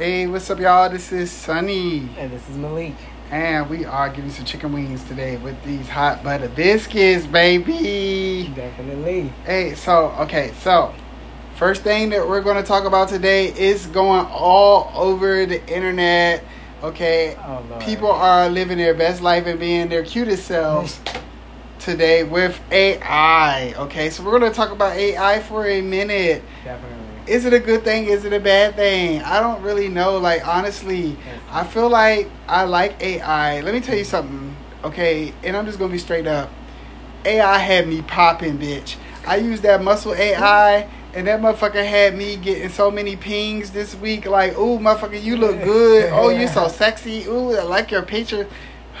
Hey, what's up, y'all? This is Sonny, And this is Molek. and we are giving some chicken wings today with these hot butter biscuits, baby. Definitely. Hey, so okay, so first thing that we're going to talk about today is going all over the internet. Okay, Oh, Lord. people are living their best life and being their cutest selves today with AI. Okay, so we're going to talk about AI for a minute. Definitely. Is it a good thing? Is it a bad thing? I don't really know. Like honestly, I feel like I like AI. Let me tell you something, okay? And I'm just gonna be straight up. AI had me popping, bitch. I used that muscle AI, and that motherfucker had me getting so many pings this week. Like, ooh, motherfucker, you look good. Oh, you so sexy. Ooh, I like your picture.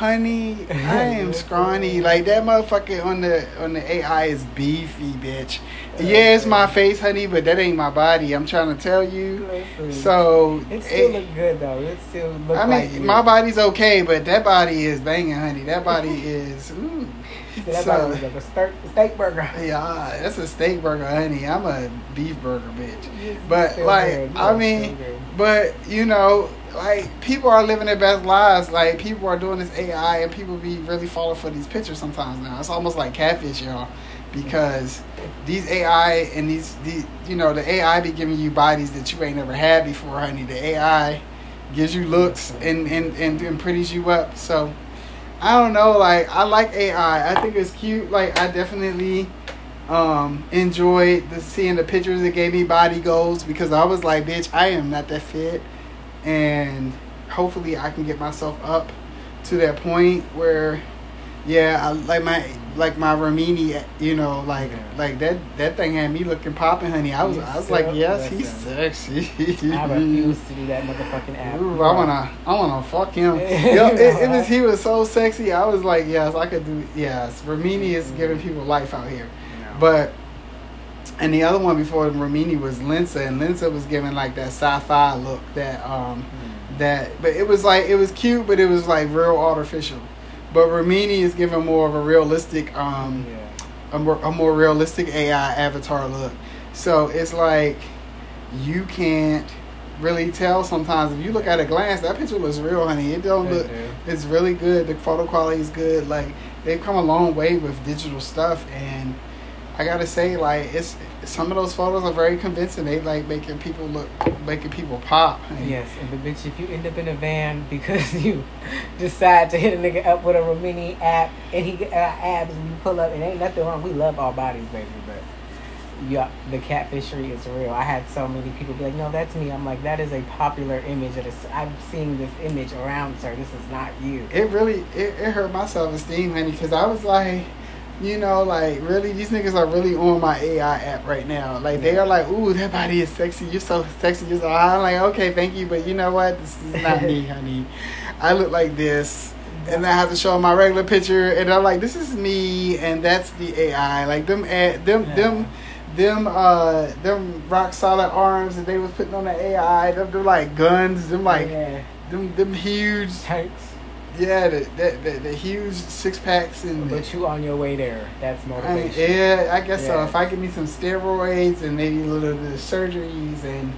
Honey, I am scrawny. Like that motherfucker on the on the AI is beefy, bitch. Yeah, it's my face, honey, but that ain't my body. I'm trying to tell you. Listen, So it still it- look good though. It still look I mean, you. my body's okay, but that body is banging, honey. That body is. Mm. Ooh. So that so- body was like a steak, steak burger. Yeah, that's a steak burger, honey. I'm a beef burger, bitch. But like. I mean, but you know, like people are living their best lives. Like people are doing this AI, and people be really falling for these pictures sometimes now. It's almost like catfish, y'all, because these AI and these, these, you know, the AI be giving you bodies that you ain't never had before, honey. The AI gives you looks and and and, and pretties you up. So. I don't know, like I like AI. I think it's cute. Like I definitely um enjoyed the seeing the pictures that gave me body goals because I was like, bitch, I am not that fit and hopefully I can get myself up to that point where yeah, I like my like my Remini, you know, like Yeah. like that that thing had me looking popping, honey. I was You I was like, yes, he's sexy. I refuse to do that motherfucking app. Ooh, I wanna, I wanna fuck him. Yo, it, it was he was so sexy. I was like, yes, I could do. Yes, Remini is giving people life out here. No. But and the other one before Remini was Lensa, and Lensa was giving like that sci-fi look. That um, Hmm. that, but it was like it was cute, but it was like real artificial. But Remini is giving more of a realistic um, yeah. a more, a more realistic AI avatar look. So it's like you can't really tell sometimes if you look at a glance that picture looks real, honey. It don't look. It's really good. The photo quality is good. Like they've come a long way with digital stuff, and I gotta say, like it's some of those photos are very convincing. They like making people look, making people pop. Yes, and the bitch, if you end up in a van because you decide to hit a nigga up with a Remini app and he got uh, abs and you pull up, and ain't nothing wrong. We love our bodies, baby, but yeah, the catfishery is real. I had so many people be like, "No, that's me." I'm like, "That is a popular image. That is, I'm seeing this image around, sir. This is not you." it really it, it hurt my self esteem, honey, because I was like, you know, like really these niggas are really on my AI app right now. Like they are like, ooh, that body is sexy. You're so sexy. You're so I'm like, okay, thank you, but you know what? This is not me, honey. I look like this. And I have to show my regular picture, and I'm like, "This is me, and that's the AI." Like them, ad, them, Yeah. them, them, uh, them rock solid arms that they was putting on the AI. Them, them like guns. Them like, yeah. them, them huge tanks, yeah, the, the, the, the huge six packs and but you on your way there. That's I mean, motivation. yeah, I guess so. If I give me some steroids and maybe a little bit of surgeries and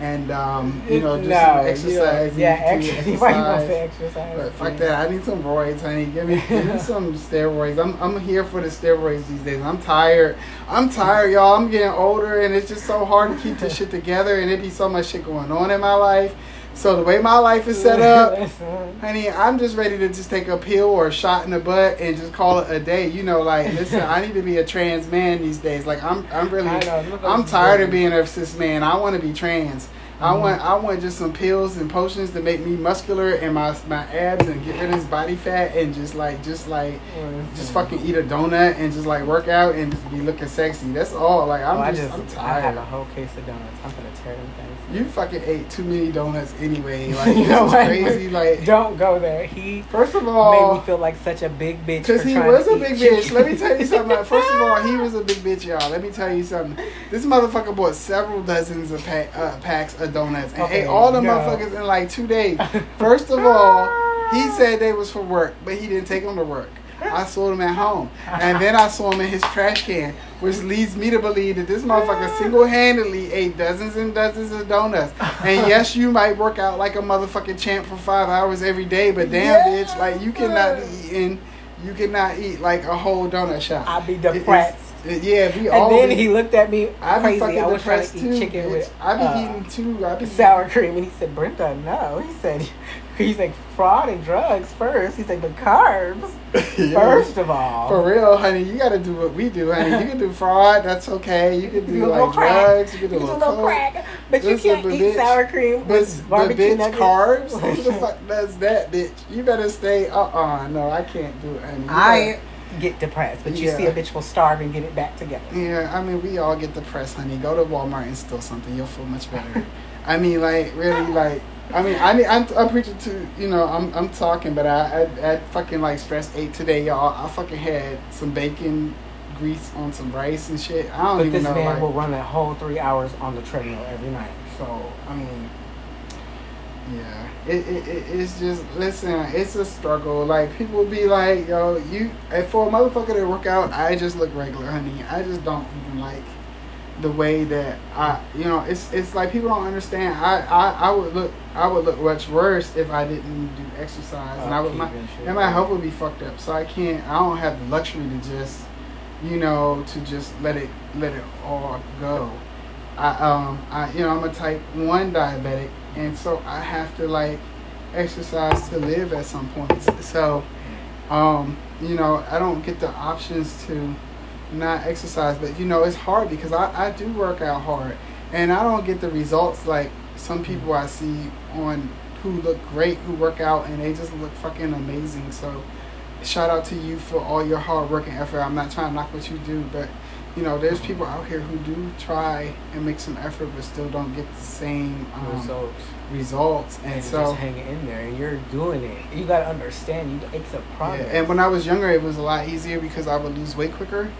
and um, you know, just no, exercise. yeah, and extra. Why exercise. exercise? But fuck Yeah. that! I need some roids, honey. Give me, give me some steroids. I'm, I'm here for the steroids these days. I'm tired. I'm tired, y'all. I'm getting older, and it's just so hard to keep this shit together. And it be so much shit going on in my life. So the way my life is set up, Honey, I'm just ready to just take a pill or a shot in the butt and just call it a day. You know, like listen, I need to be a trans man these days. Like I'm, I'm really, I know, look I'm tired of being a cis man. I want to be trans. I want, I want just some pills and potions to make me muscular and my my abs and get rid of this body fat and just like, just like, just fucking eat a donut and just like work out and just be looking sexy. That's all. Like I'm Oh, I just, just, I'm tired. I have a whole case of donuts. I'm gonna tear them things. You fucking ate too many donuts anyway. Like You know what? crazy. Like Don't go there. He first of all, made me feel like such a big bitch. Because he was a big bitch. Let me tell you something. First of all, he was a big bitch, y'all. Let me tell you something. This motherfucker bought several dozens of pack, uh, packs of donuts and Okay, ate all the no. motherfuckers in like two days. First of all, he ah. said they was for work, but he didn't take them to work. I sold them at home. And then I saw them in his trash can, which leads me to believe that this motherfucker ah. single handedly ate dozens and dozens of donuts. And yes, you might work out like a motherfucking champ for five hours every day, but damn, Yeah. bitch, like you cannot be eating, you cannot eat like a whole donut shop. I'd be depressed. It- yeah, we And all. then be- he looked at me I be crazy. fucking I was trying depressed to too. eat chicken bitch. with I be uh, eating too. I be sour cream, and he said, "Brenda, no." He said, "He's like fraud and drugs first. He's like, but carbs Yeah. first of all." For real, honey, you gotta do what we do, honey. You can do fraud, that's okay. You can do do like drugs, you can do You a do a little little coke. crack, but you Listen, can't but eat bitch, sour cream But, with but barbecue bitch, nuggets. carbs? Who the fuck does that, bitch? You better stay. Uh uh no, I can't do it, honey. You I get depressed, but you Yeah. see a bitch will starve and get it back together. yeah, I mean, we all get depressed, honey. Go to Walmart and steal something. You'll feel much better. I mean, like, really, like, I mean, I mean, I'm, I'm preaching to, you know, I'm, I'm talking, but I, I, I fucking like stress ate today, y'all. I fucking had some bacon grease on some rice and shit. I don't But even this know. man like, will run that whole three hours on the treadmill every night. So I mean, Yeah, it, it, it it's just listen. It's a struggle. Like people be like, yo, you and for a motherfucker to work out, I just look regular, honey. I just don't even like the way that I, you know, it's it's like people don't understand. I I, I would look I would look much worse if I didn't do exercise, and I would my Upkeep and my health would be fucked up. So I can't. I don't have the luxury to just, you know, to just let it let it all go. I um I you know I'm a type one diabetic and so I have to like exercise to live at some points. So um you know I don't get the options to not exercise, but you know it's hard because I I do work out hard and I don't get the results like some people I see on who look great who work out and they just look fucking amazing. So shout out to you for all your hard work and effort. I'm not trying to knock what you do, but you know, there's people out here who do try and make some effort, but still don't get the same um, results. results. And, And so, just hang in there, and you're doing it. You gotta understand. You it's a yeah. progress. And when I was younger, it was a lot easier because I would lose weight quicker.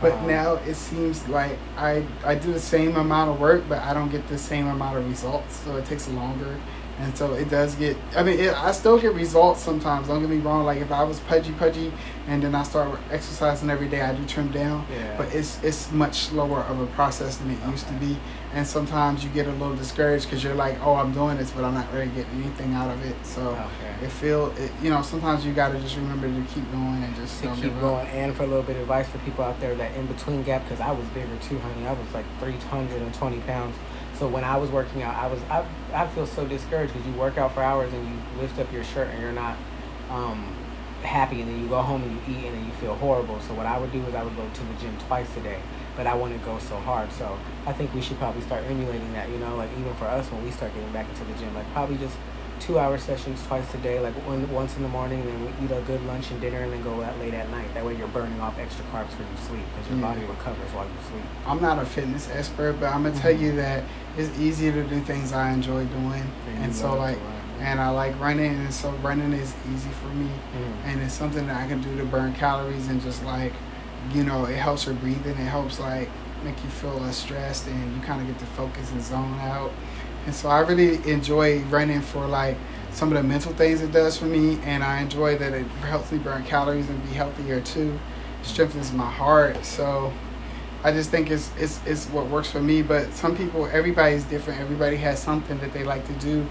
But Uh-huh. now it seems like I I do the same amount of work, but I don't get the same amount of results. So it takes longer. And so it does get. I mean, it, I still get results sometimes. Don't get me wrong. Like if I was pudgy, pudgy, and then I start exercising every day, I do trim down. Yeah. But it's it's much slower of a process than it used to be. And sometimes you get a little discouraged because you're like, oh, I'm doing this, but I'm not really getting anything out of it. So Okay. it feel it, you know sometimes you got to just remember to keep going and just to keep going and for a little bit of advice for people out there that in between gap because I was bigger too, honey. I was like 320 pounds. So when I was working out, I was I, I feel so discouraged because you work out for hours and you lift up your shirt and you're not um, happy and then you go home and you eat and then you feel horrible. So what I would do is I would go to the gym twice a day, but I wouldn't go so hard. So I think we should probably start emulating that. You know, like even for us when we start getting back into the gym, like probably just two hour sessions twice a day, like one once in the morning, and then we eat a good lunch and dinner, and then go out late at night. That way, you're burning off extra carbs for you sleep because your Yeah. body recovers while you sleep. I'm not a fitness expert, but I'm gonna tell Mhm. you that it's easier to do things I enjoy doing, And and so like, and I like running, and so running is easy for me, Mm. and it's something that I can do to burn calories and just like, you know, it helps your breathing, it helps like make you feel less stressed, and you kind of get to focus and zone out, and so I really enjoy running for like some of the mental things it does for me, and I enjoy that it helps me burn calories and be healthier too, strengthens my heart, so. I just think it's, it's it's what works for me. But some people, everybody's different. Everybody has something that they like to do.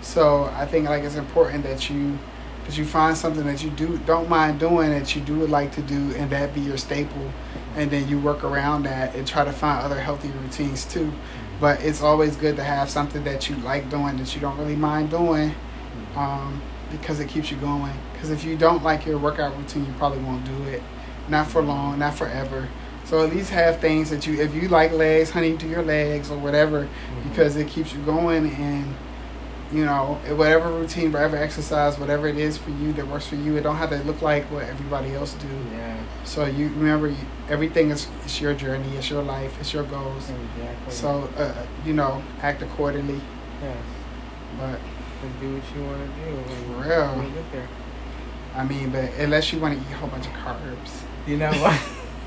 So I think like it's important that you that you find something that you do don't mind doing that you do would like to do, and that be your staple, and then you work around that and try to find other healthy routines too. But it's always good to have something that you like doing that you don't really mind doing, um, because it keeps you going. Because if you don't like your workout routine, you probably won't do it. Not for long, not forever. So at least have things that you, if you like legs, honey, do your legs or whatever, Mhm. because it keeps you going and you know whatever routine, whatever exercise, whatever it is for you that works for you. It don't have to look like what everybody else do. Yeah, So you remember, you, everything is it's your journey, it's your life, it's your goals. exactly. So uh, you know, act accordingly. yes, But just do what you want to do. and For real. you'll get there. I mean, but unless you want to eat a whole bunch of carbs. You know what?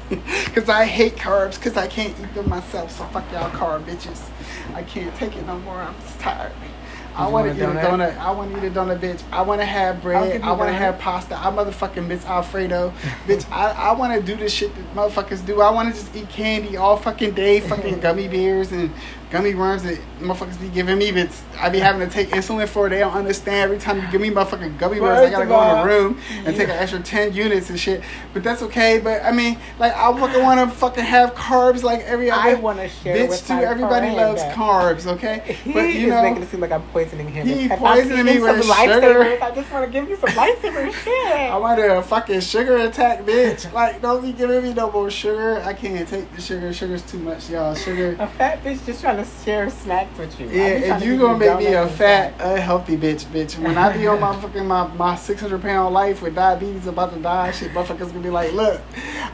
Cause I hate carbs, cause I can't eat them myself. So fuck y'all carb bitches. I can't take it no more. I'm just tired. I want to eat a a donut? donut. I want to eat a donut, bitch. I want to have bread. I want to have pasta. I motherfucking miss Alfredo, bitch. I, I want to do this shit that motherfuckers do. I want to just eat candy all fucking day, fucking gummy bears and gummy worms that motherfuckers be giving me. Bitch, I be having to take insulin for. it. They don't understand. Every time you give me motherfucking gummy bears, I gotta go in the room and take an extra ten units and shit. But that's okay. But I mean, like I fucking want to fucking have carbs like every other. I want to share Bitch, with too. Everybody loves that- carbs, okay? He But you is know, making it seem like I'm poisoning him. He If I'm poisoning me with some sugar. I just want to give you some lifesaver shit. I want a fucking sugar attack, bitch. Like, don't be giving me no more sugar. I can't take the sugar. Sugar's too much, y'all. Sugar. A fat bitch just trying to share snacks with you. Yeah, trying if you gonna make me a fat, unhealthy bitch, bitch. When I be on my fucking my, my six hundred pound life with diabetes about to die, shit, motherfuckers gonna be like, look,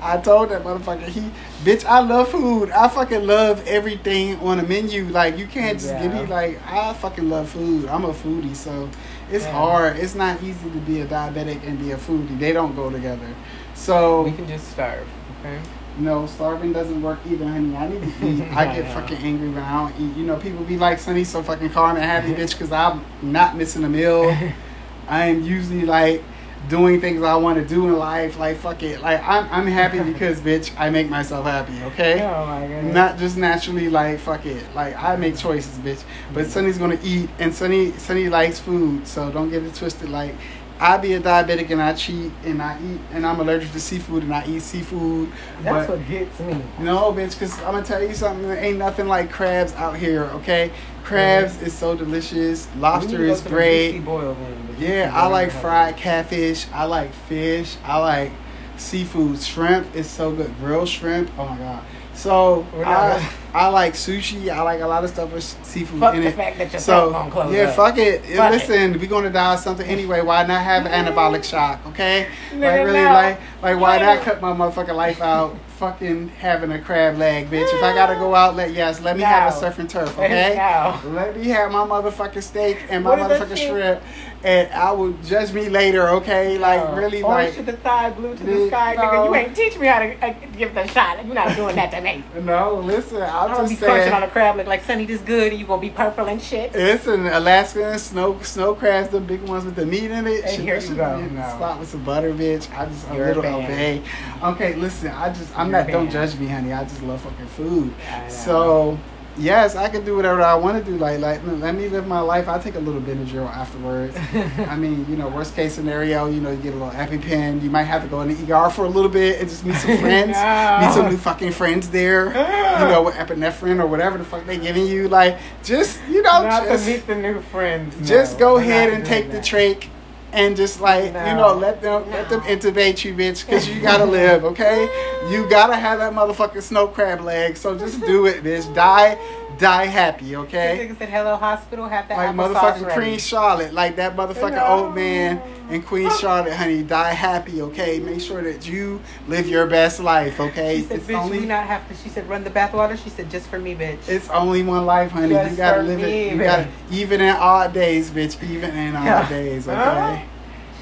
I told that motherfucker, he, bitch, I love food. I fucking love everything on the menu. Like, you can't just give me like, I fucking love food. I'm a foodie, so it's Yeah. hard. It's not easy to be a diabetic and be a foodie. They don't go together. So we can just starve, okay? No, starving doesn't work either, honey. I need to eat. I get fucking angry when I don't eat. You know, people be like, Sonny, so fucking calm and happy, bitch, because I'm not missing a meal. I am usually like doing things I want to do in life. Like, fuck it. Like, I'm, I'm happy because, bitch, I make myself happy, okay? Oh my goodness. Not just naturally like fuck it. Like I make choices, bitch. But mm. Sonny's gonna eat, and Sonny Sonny likes food, so don't get it twisted. Like I be a diabetic and I cheat and I eat, and I'm allergic to seafood and I eat seafood. That's but what gets me. no, bitch, because I'm gonna tell you something. There ain't nothing like crabs out here, okay? Crabs is so delicious. Lobster is great. Boil Yeah, I like fried catfish. I like fish. I like seafood. Shrimp is so good. Grilled shrimp. Oh my god. So I, I like sushi. I like a lot of stuff with seafood Fuck in the it. fact that your So so, gonna close yeah, up. fuck it. Fuck. Listen, we're gonna die of something anyway. Why not have an anabolic shock? Okay, like really, like like why not cut my motherfucking life out? Fucking having a crab leg, bitch. If I gotta go out, let yes, let me have a No. surf and turf. Okay, No. let me have my motherfucking steak and my What motherfucking shrimp, and I will judge me later. Okay, like No. really, or like should the thigh blue to the sky, no. nigga. You ain't teach me how to uh, give the shot. You're not doing that to me. no. Listen, I'm I'm be just crunching saying. on a crab look like Sunny this good and you gonna be purple and shit. It's an Alaskan snow snow crabs, the big ones with the meat in it. Should- here you go. be No. Spot with some butter, bitch. I just a You're a little obey. Okay, listen. I just I'm Not. Don't judge me, honey. I just love fucking food. So yes, I can do whatever I want to do. Like like let me live my life. I take a little Benadryl afterwards. I mean, you know, worst case scenario, you know, you get a little EpiPen. You might have to go in the ER for a little bit and just meet some friends, No. meet some new fucking friends there. You know, with epinephrine or whatever the fuck they giving you. Like, just you know, Not just to meet the new friends. no. just go ahead and take the that. trach and just like you know let them let them intubate you bitch because you gotta live okay? You gotta have that motherfucking snow crab leg so just do it bitch. Die die happy This okay nigga said hello hospital. Have that like applesauce motherfucking ready. Queen Charlotte, like that motherfucking No. old man and Queen Charlotte, honey, die happy, okay? Make sure that you live your best life, okay? She said, It's "Bitch, only we not have to." She said, "Run the bathwater." She said, "Just for me, bitch." it's only one life, honey. you Just gotta for live me, it. You bitch. gotta even in odd days, bitch. Even in odd Yeah. days, okay? Huh?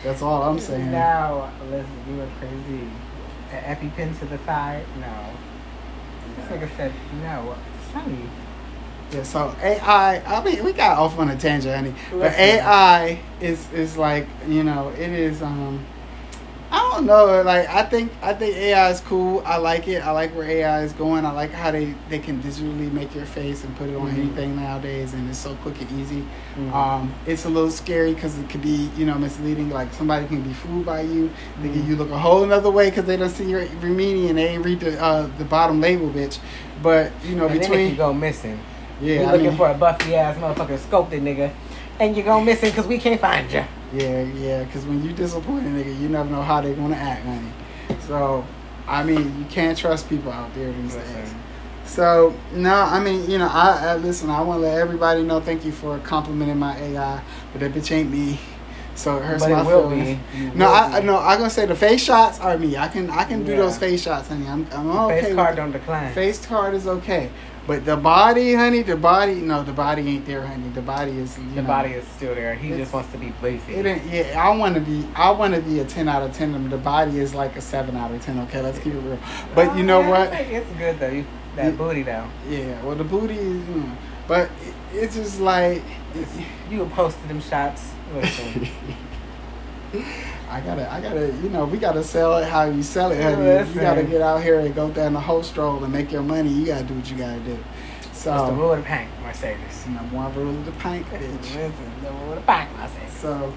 That's all I'm saying. Now, listen, you are crazy. An EpiPen to the thigh? No. This nigga said, no. Sonny. Yeah, so AI, I mean, we got off on a tangent, honey. But AI is is like, you know, it is. um I don't know. Like, I think I think AI is cool. I like it. I like where AI is going. I like how they they can digitally make your face and put it on Mhm. anything nowadays, and it's so quick and easy. Mhm. Um, it's a little scary because it could be, you know, misleading. Like somebody can be fooled by you, thinking Mhm. you look a whole another way because they don't see your Remini and they ain't read the uh, the bottom label, bitch. But you know, and then if between you go missing, yeah, you I looking mean, for a buffy ass motherfucker, sculpted nigga, and you go missing because we can't find you. Yeah, yeah, because when you disappoint a nigga, you never know how they're gonna act, honey. So, I mean, you can't trust people out there these days. Listen. So, no, I mean, you know, I, I listen. I want to let everybody know. Thank you for complimenting my AI, but that bitch ain't me. So it hurts But my it will feelings. be. No, I be. no. I'm gonna say the face shots are me. I can I can do Yeah. those face shots, honey. I'm I'm The okay. Face card don't decline. Face card is okay, but the body, honey, the body, no, the body ain't there, honey. The body is you the know, body is still there. He just wants to be. It ain't, yeah, I want to be. I want to be a ten out of ten. The body is like a seven out of ten. Okay, let's keep it real. But you know Oh, yeah, what? It's it's good though. You, that booty though. Yeah, well, the booty is. mm, but it, it's just like You posted them shots. Listen. I gotta, I gotta, you know, we gotta sell it how you sell it, honey. Listen. You gotta get out here and go down the whole stroll and make your money. You gotta do what you gotta do. So, That's the rule of the paint, Mercedes. number one rule of the paint, bitch. Listen, the rule of the paint, Mercedes. So,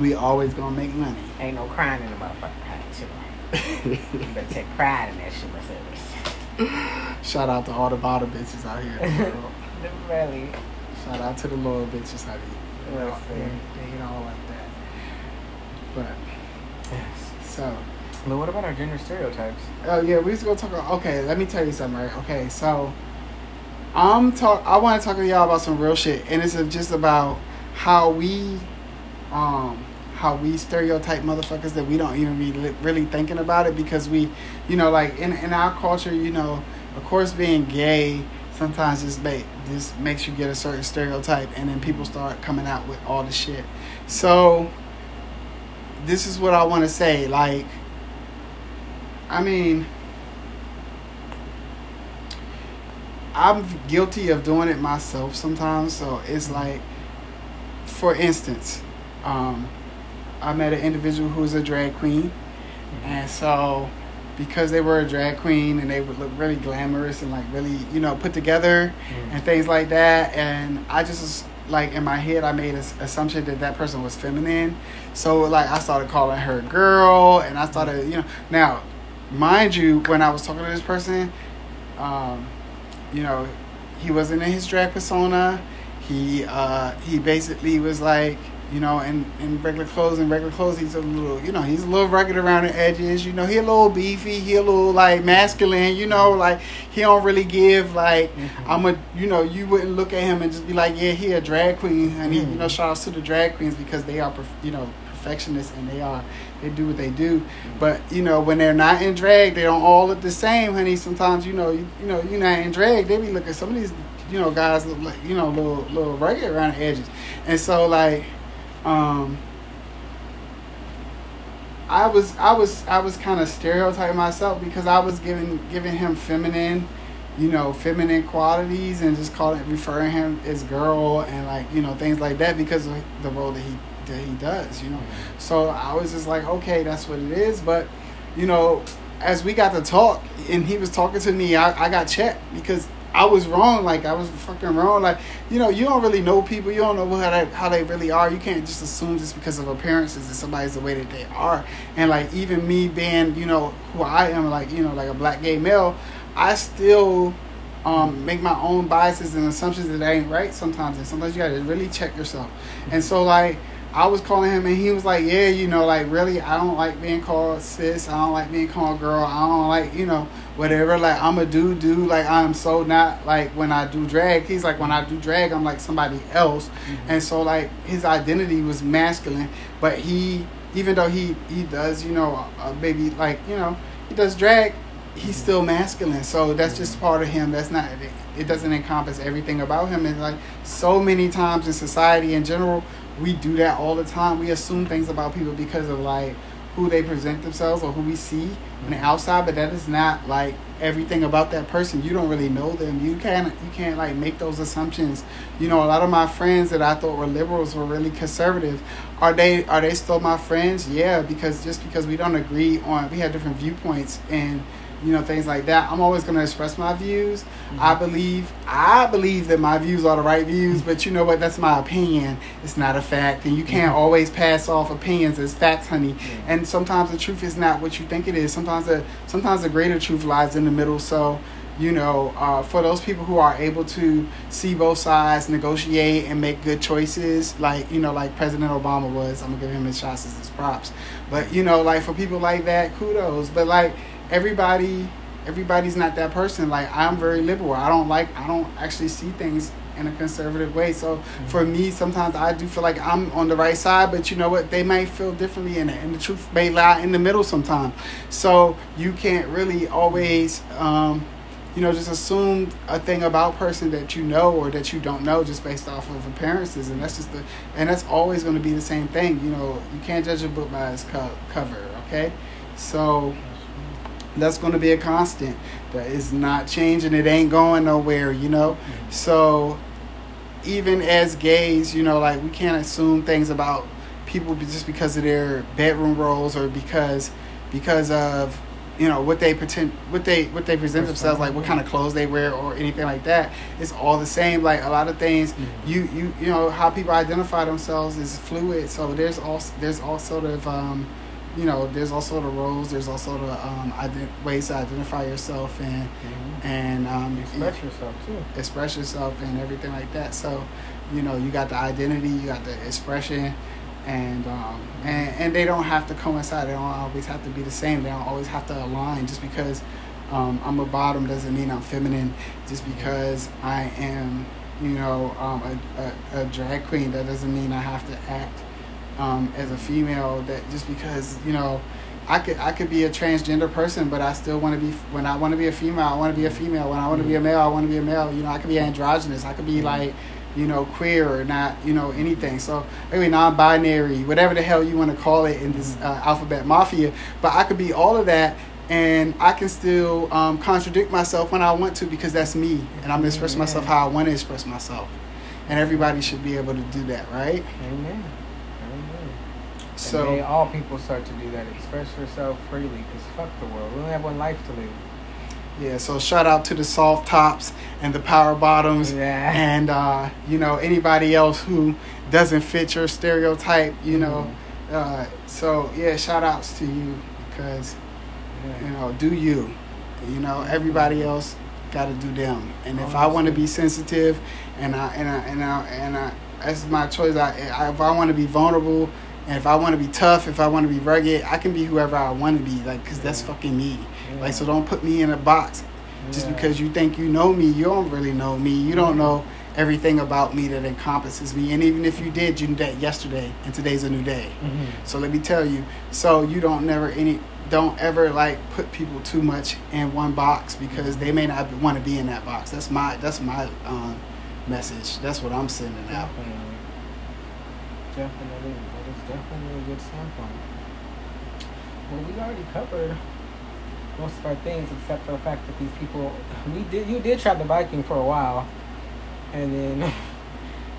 we always gonna make money. Ain't no crying in the motherfucking paint, too. You better take pride in that shit, Mercedes. Shout out to all the bottle bitches out here. really. Shout out to the loyal bitches. You know, they, sir. they ain't all like. But Yes. so, But what about our gender stereotypes? oh yeah, we just gonna talk. About, okay, let me tell you something, right? Okay, so I'm talk. I want to talk to y'all about some real shit, and it's just about how we, um, how we stereotype motherfuckers that we don't even be li- really thinking about it because we, you know, like in in our culture, you know, of course, being gay sometimes just make just makes you get a certain stereotype, and then people start coming out with all the shit. So this is what I want to say, like. I mean, I'm guilty of doing it myself sometimes. So it's like, for instance, um, I met an individual who was a drag queen, and so because they were a drag queen and they would look really glamorous and like really, you know, put together and things like that, and I just like in my head, I made an assumption that that person was feminine. So like I started calling her girl, and I started, you know, now mind you, when I was talking to this person, um, you know, he wasn't in his drag persona. He uh, he basically was like, you know, in, in regular clothes and regular clothes, he's a little, you know, he's a little rugged around the edges. You know, he a little beefy. He a little like masculine. You know, like he don't really give like Mhm. I'm a, you know, you wouldn't look at him and just be like, yeah, he a drag queen. And he, you know, Mhm. shout outs to the drag queens because they are, you know, perfectionists and they are they do what they do. But you know, when they're not in drag, they don't all look the same, honey. Sometimes you know, you, you know, you're not in drag. They be looking. Some of these, you know, guys look like you know, little little rugged around the edges, and so like, um. I was I was I was kind of stereotyping myself because I was giving giving him feminine, you know, feminine qualities and just calling referring him as girl and like you know things like that because of the role that he that he does, you know. So I was just like, okay, that's what it is. But you know, as we got to talk and he was talking to me, I, I got checked because I was wrong. Like I was fucking wrong. Like you know, you don't really know people. You don't know how they how they really are. You can't just assume just because of appearances that somebody's the way that they are. And like even me being you know who I am, like you know like a black gay male, I still. Um, make my own biases and assumptions that ain't right sometimes, and sometimes you gotta really check yourself. And so, like, I was calling him and he was like, Yeah, you know, like really I don't like being called sis, I don't like being called girl, I don't like, you know, whatever. Like I'm a dude dude, like I'm so not like when I do drag, he's like when I do drag I'm like somebody else. And so like his identity was masculine, but he even though he he does, you know, uh, maybe like, you know, he does drag, he's still masculine. So that's just part of him. That's not it, it doesn't encompass everything about him and like so many times in society in general we do that all the time. We assume things about people because of like who they present themselves or who we see on the outside, but that is not like everything about that person. You don't really know them. You can't you can't like make those assumptions. You know, a lot of my friends that I thought were liberals were really conservative. Are they are they still my friends? Yeah, because just because we don't agree on we have different viewpoints and you know things like that. I'm always going to express my views. I believe i believe that my views are the right views but you know what? That's my opinion. It's not a fact and you can't always pass off opinions as facts honey. And sometimes the truth is not what you think it is. Sometimes the sometimes the greater truth lies in the middle. So you know uh, for those people who are able to see both sides negotiate and make good choices like you know like president obama was i'm gonna give him his shots as his props. But you know like for people like that kudos. But like everybody everybody's not that person. Like i'm very liberal. I don't like i don't actually see things in a conservative way. So for me sometimes i do feel like i'm on the right side but you know what? They might feel differently and, and the truth may lie in the middle sometimes so you can't really always um, you know just assume a thing about person that you know or that you don't know just based off of appearances and that's just the and that's always going to be the same thing. You know you can't judge a book by its co- cover okay? So that's going to be a constant that is not changing it ain't going nowhere you know? So even as gays, you know, like we can't assume things about people just because of their bedroom roles or because because of you know what they pretend what they what they present themselves like what kind of clothes they wear or anything like that. It's all the same like a lot of things Mhm. you you you know how people identify themselves is fluid so there's also there's all sort of um you know there's also the roles there's also the um ident- ways to identify yourself and and um Express yourself too. express yourself and everything like that. So, you know, you got the identity, you got the expression, and um, and and they don't have to coincide. They don't always have to be the same. They don't always have to align. Just because um, I'm a bottom doesn't mean I'm feminine. Just because I am, you know, um, a, a, a drag queen, that doesn't mean I have to act um, as a female. That just because you know. I could I could be a transgender person, but I still want to be. When I want to be a female, I want to be a female. When I want to be a male, I want to be a male. You know, I could be androgynous. I could be like, you know, queer or not. You know, anything. So maybe non-binary, whatever the hell you want to call it in this uh, alphabet mafia. But I could be all of that, and I can still um, contradict myself when I want to because that's me, and I'm expressing myself how I want to express myself. And everybody should be able to do that, right? Amen. So. and may all people start to do that. Express yourself freely, because fuck the world. We only have one life to live. Yeah, so shout out to the soft tops and the power bottoms Yeah. and uh, you know anybody else who doesn't fit your stereotype, you know. Mm-hmm. Uh, so yeah, shout outs to you because you know do you, you know everybody else got to do them. And if I want to be sensitive, and I and I and I and I that's my choice. I, I if I want to be vulnerable. And if I want to be tough, if I want to be rugged, I can be whoever I want to be, like, cause that's fucking me. Yeah. Like, so don't put me in a box just because you think you know me, you don't really know me. You don't know everything about me that encompasses me. And even if you did, you knew that yesterday, and today's a new day. Mhm. So let me tell you. So you don't never any don't ever like put people too much in one box because they may not want to be in that box. That's my that's my um, message. That's what I'm sending out. Definitely. Definitely. That is definitely a good standpoint. Well, we already covered most of our things except for the fact that these people we did you did try the biking for a while. And then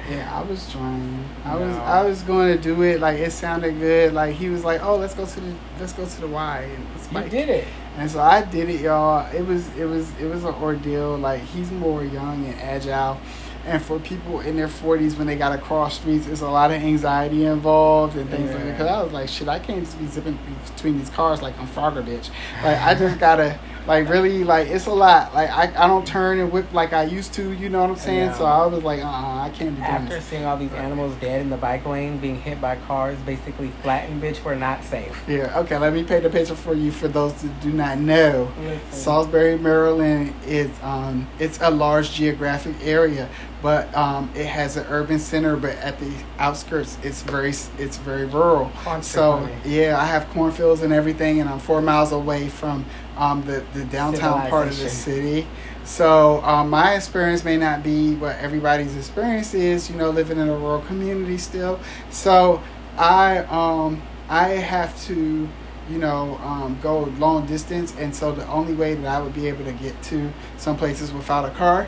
Yeah, I was trying. I was I was going to do it. Like it sounded good. Like he was like, "Oh, let's go to the let's go to the Y." And let's you did it. And so I did it, y'all. It was it was it was an ordeal. Like he's more young and agile, and for people in their forties when they gotta cross streets, there's a lot of anxiety involved and things like that. Because I was like, shit, I can't be zipping between these cars like I'm Frogger bitch. Like I just gotta like really like it's a lot. Like I, I don't turn and whip like I used to. You know what I'm saying? Yeah. So I was like, uh, uh I can't be doing After this. seeing all these animals dead in the bike lane, being hit by cars, basically flattened, bitch, we're not safe. Yeah. Okay. Let me paint a picture for you for those that do not know. Listen. Salisbury, Maryland is um, it's a large geographic area, but um, it has an urban center. But at the outskirts, it's very it's very rural. So yeah, I have cornfields and everything, and I'm four miles away from um, the the downtown part of the city. So um, my experience may not be what everybody's experience is. You know, living in a rural community still. So I um, I have to you know, um, go long distance, and so the only way that I would be able to get to some places without a car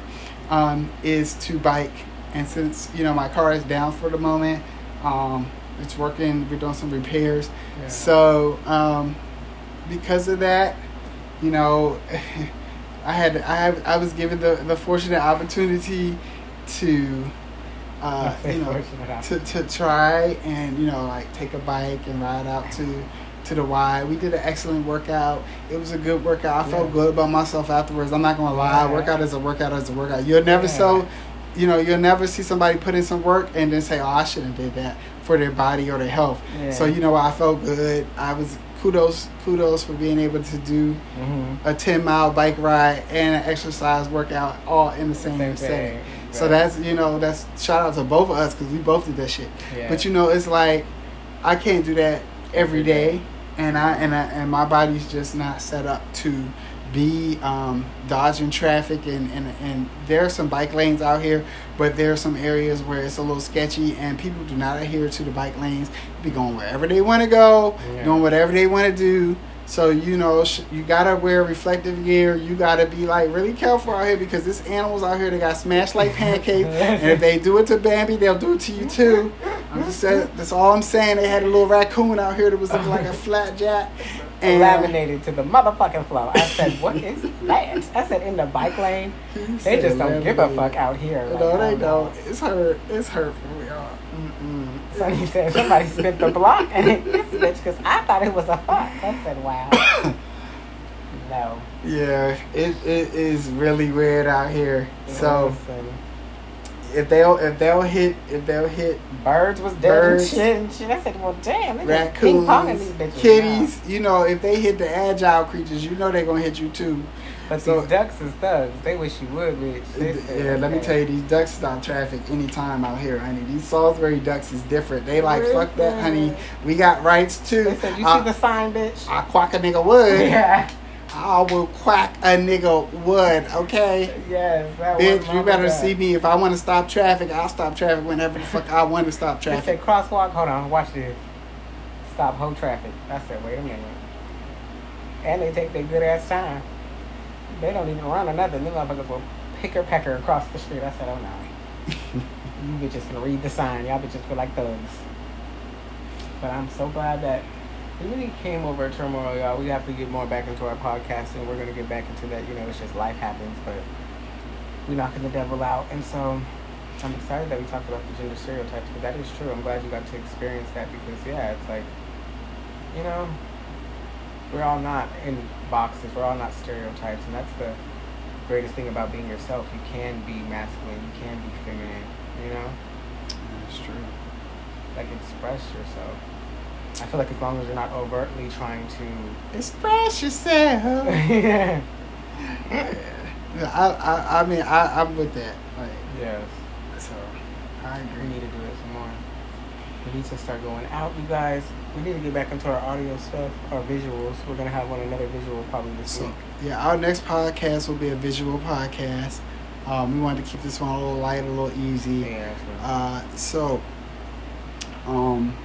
um, is to bike. And since you know my car is down for the moment, um, it's working. We're doing some repairs, Yeah. so um, because of that, you know, I had I I was given the the fortunate opportunity to. Uh, you know, to, to try and you know like take a bike and ride out to to the Y. We did an excellent workout. It was a good workout. I felt good about myself afterwards. I'm not gonna lie. Yeah. Workout is a workout is a workout. You'll never Yeah. so you know you'll never see somebody put in some work and then say oh I shouldn't have did that for their body or their health. Yeah. So you know I felt good. I was kudos kudos for being able to do Mhm. a 10 mile bike ride and an exercise workout all in the same, Same setting. thing. So that's you know that's shout out to both of us because we both did that shit. Yeah. But you know it's like I can't do that every day. and I and I, and my body's just not set up to be um, dodging traffic and, and and there are some bike lanes out here, but there are some areas where it's a little sketchy and people do not adhere to the bike lanes. Be going wherever they want to go, Yeah. doing whatever they want to do. So you know sh- you gotta wear reflective gear. You gotta be like really careful out here because this animals out here they got smashed like pancakes, and if they do it to Bambi, they'll do it to you too. I'm just saying, that's all I'm saying. They had a little raccoon out here that was looking like a flat jack. And Laminated to the motherfucking floor. I said, what is that? I said, in the bike lane. he They just don't give a fuck out here. Like, No, they don't. It's hurt. It's hurtful, y'all. Mm-mm. Sonny said somebody spent the block and hit this bitch because I thought it was a fox. I said, wow. no. Yeah, it, it is really weird out here. So Listen, if they'll if they'll hit if they'll hit birds was dead Birds. and shit and. I said, well, damn, they just ping ponging these raccoons, bitches. kitties, you know, if they hit the agile creatures, you know they're gonna hit you too. now. But So- these ducks is thugs. They wish you would, bitch. Said, Yeah, let me tell you, these ducks stop traffic anytime out here, honey. These Salisbury ducks is different. They like fuck that, honey. We got rights too. They said, you I- see the sign, bitch? I quack a nigga would. yeah. I will quack a nigga wood, okay? Yes. That Bitch, you better see me. If I want to stop traffic, I'll stop traffic whenever the fuck I want to stop They traffic. said crosswalk. Hold on, watch this. Stop whole traffic. I said, wait a minute. And they take their good ass time. They don't even run or nothing. Them motherfuckers will picker pecker across the street. I said, oh no. you bitches can read the sign. Y'all bitches feel like thugs. But I'm so glad that we really came over turmoil, y'all. We have to get more back into our podcasting. We're gonna get back into that. You know, it's just life happens, but we're knocking the devil out. And so I'm excited that we talked about the gender stereotypes, but that is true. I'm glad you got to experience that because yeah, it's like, you know, we're all not in boxes. We're all not stereotypes, and that's the greatest thing about being yourself. You can be masculine. You can be feminine. You know, That's true. like express yourself. I feel like as long as you're not overtly trying to. Express yourself. Yeah, I, I, I mean, I, I'm with that. Like, yes. so I We need to do it some more. We need to start going out, you guys. We need to get back into our audio stuff, our visuals. We're gonna have one another visual probably this So week. yeah, our next podcast will be a visual podcast. Um, we wanted to keep this one a little light, a little easy. Yeah. Uh, so, um,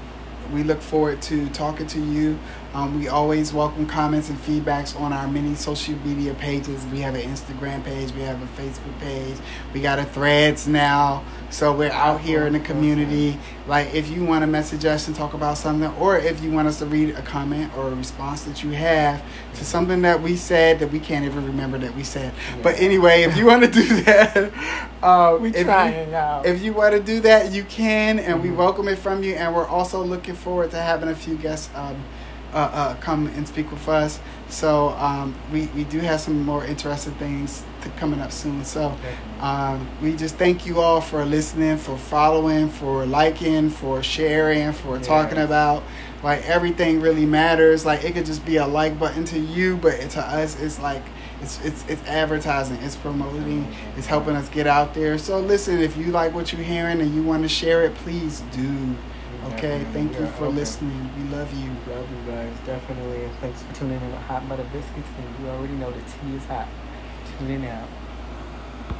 we look forward to talking to you. Um, we always welcome comments and feedbacks on our many social media pages. We have an Instagram page, we have a Facebook page, we got a Threads now. So we're out here in the community. Like, if you want to message us and talk about something, or if you want us to read a comment or a response that you have to something that we said that we can't even remember that we said. But anyway, if you want to do that, uh, we if you- trying out. if you want to do that, you can, and we Mhm. welcome it from you. And we're also looking forward to having a few guests um, uh, uh, come and speak with us. So um, we, we do have some more interesting things to coming up soon. So um, we just thank you all for listening, for following, for liking, for sharing, for talking about. Like everything really matters. Like it could just be a like button to you, but to us, it's like it's it's it's advertising, it's promoting, it's helping us get out there. So listen, if you like what you're hearing and you want to share it, please do. Okay, thank you for okay. listening. We love you. Love you guys, definitely. And thanks for tuning in with Hot Butter Biscuits. And you already know the tea is hot. Tune in out.